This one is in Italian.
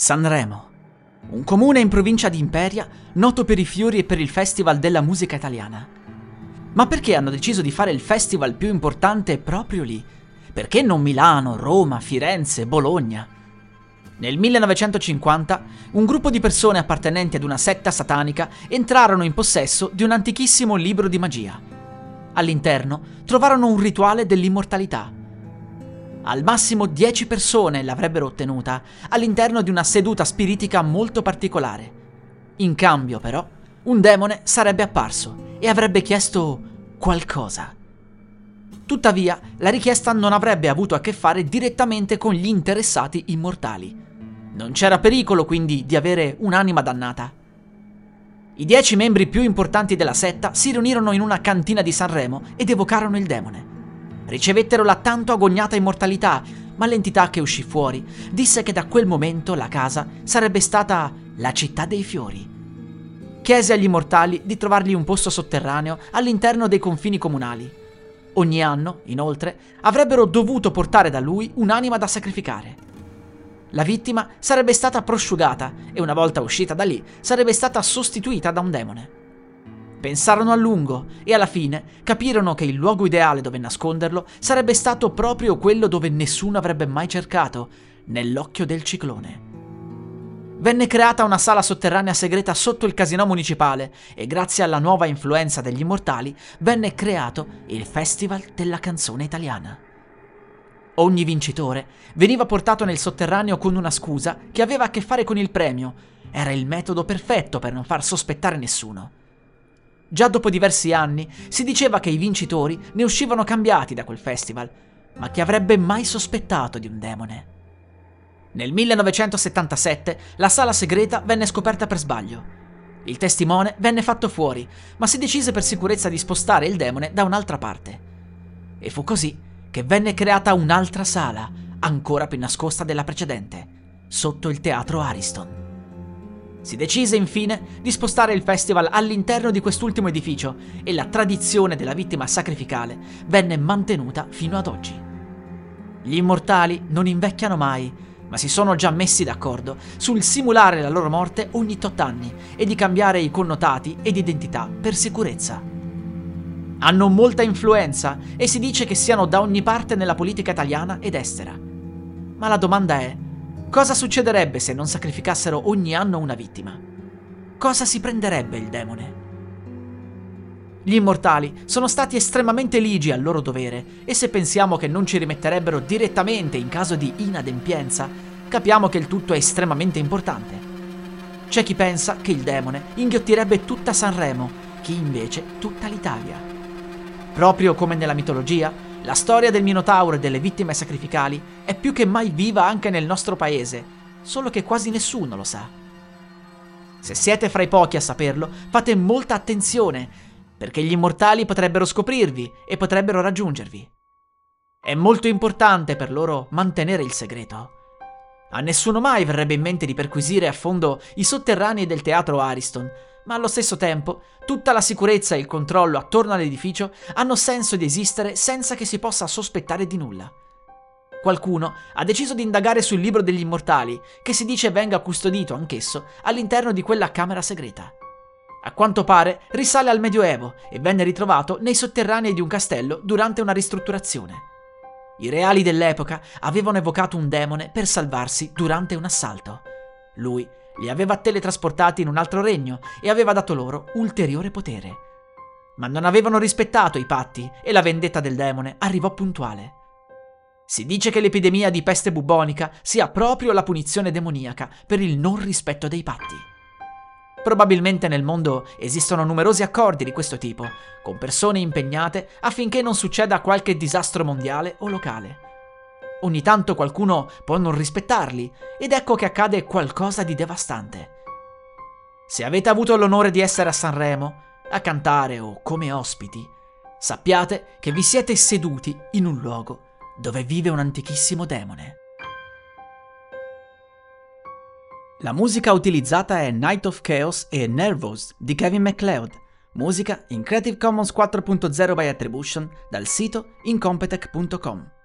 Sanremo un comune in provincia di Imperia noto per i fiori e per il Festival della musica italiana. Ma perché hanno deciso di fare il festival più importante proprio lì? Perché non Milano, Roma, Firenze, Bologna? Nel 1950 un gruppo di persone appartenenti ad una setta satanica entrarono in possesso di un antichissimo libro di magia. All'interno trovarono un rituale dell'immortalità al massimo 10 persone l'avrebbero ottenuta all'interno di una seduta spiritica molto particolare. In cambio, però, un demone sarebbe apparso e avrebbe chiesto qualcosa. Tuttavia, la richiesta non avrebbe avuto a che fare direttamente con gli interessati immortali. Non c'era pericolo quindi di avere un'anima dannata. I dieci membri più importanti della setta si riunirono in una cantina di Sanremo ed evocarono il demone ricevettero la tanto agognata immortalità, ma l'entità che uscì fuori disse che da quel momento la casa sarebbe stata la città dei fiori. Chiese agli immortali di trovargli un posto sotterraneo all'interno dei confini comunali. Ogni anno, inoltre, avrebbero dovuto portare da lui un'anima da sacrificare. La vittima sarebbe stata prosciugata e una volta uscita da lì sarebbe stata sostituita da un demone. Pensarono a lungo e alla fine capirono che il luogo ideale dove nasconderlo sarebbe stato proprio quello dove nessuno avrebbe mai cercato, nell'occhio del ciclone. Venne creata una sala sotterranea segreta sotto il casino municipale e grazie alla nuova influenza degli immortali venne creato il Festival della canzone italiana. Ogni vincitore veniva portato nel sotterraneo con una scusa che aveva a che fare con il premio. Era il metodo perfetto per non far sospettare nessuno. Già dopo diversi anni si diceva che i vincitori ne uscivano cambiati da quel festival, ma chi avrebbe mai sospettato di un demone? Nel 1977 la sala segreta venne scoperta per sbaglio. Il testimone venne fatto fuori, ma si decise per sicurezza di spostare il demone da un'altra parte. E fu così che venne creata un'altra sala, ancora più nascosta della precedente, sotto il teatro Ariston. Si decise infine di spostare il festival all'interno di quest'ultimo edificio e la tradizione della vittima sacrificale venne mantenuta fino ad oggi. Gli immortali non invecchiano mai, ma si sono già messi d'accordo sul simulare la loro morte ogni tot anni e di cambiare i connotati ed identità per sicurezza. Hanno molta influenza e si dice che siano da ogni parte nella politica italiana ed estera. Ma la domanda è, Cosa succederebbe se non sacrificassero ogni anno una vittima? Cosa si prenderebbe il demone? Gli immortali sono stati estremamente ligi al loro dovere e se pensiamo che non ci rimetterebbero direttamente in caso di inadempienza, capiamo che il tutto è estremamente importante. C'è chi pensa che il demone inghiottirebbe tutta Sanremo, chi invece tutta l'Italia. Proprio come nella mitologia, la storia del Minotauro e delle vittime sacrificali è più che mai viva anche nel nostro paese, solo che quasi nessuno lo sa. Se siete fra i pochi a saperlo, fate molta attenzione, perché gli immortali potrebbero scoprirvi e potrebbero raggiungervi. È molto importante per loro mantenere il segreto. A nessuno mai verrebbe in mente di perquisire a fondo i sotterranei del teatro Ariston, ma allo stesso tempo tutta la sicurezza e il controllo attorno all'edificio hanno senso di esistere senza che si possa sospettare di nulla. Qualcuno ha deciso di indagare sul libro degli immortali, che si dice venga custodito anch'esso all'interno di quella camera segreta. A quanto pare risale al Medioevo e venne ritrovato nei sotterranei di un castello durante una ristrutturazione. I reali dell'epoca avevano evocato un demone per salvarsi durante un assalto. Lui li aveva teletrasportati in un altro regno e aveva dato loro ulteriore potere. Ma non avevano rispettato i patti e la vendetta del demone arrivò puntuale. Si dice che l'epidemia di peste bubonica sia proprio la punizione demoniaca per il non rispetto dei patti. Probabilmente nel mondo esistono numerosi accordi di questo tipo, con persone impegnate affinché non succeda qualche disastro mondiale o locale. Ogni tanto qualcuno può non rispettarli ed ecco che accade qualcosa di devastante. Se avete avuto l'onore di essere a Sanremo, a cantare o come ospiti, sappiate che vi siete seduti in un luogo dove vive un antichissimo demone. La musica utilizzata è Night of Chaos e Nervous di Kevin MacLeod, musica in Creative Commons 4.0 by Attribution dal sito incompetech.com.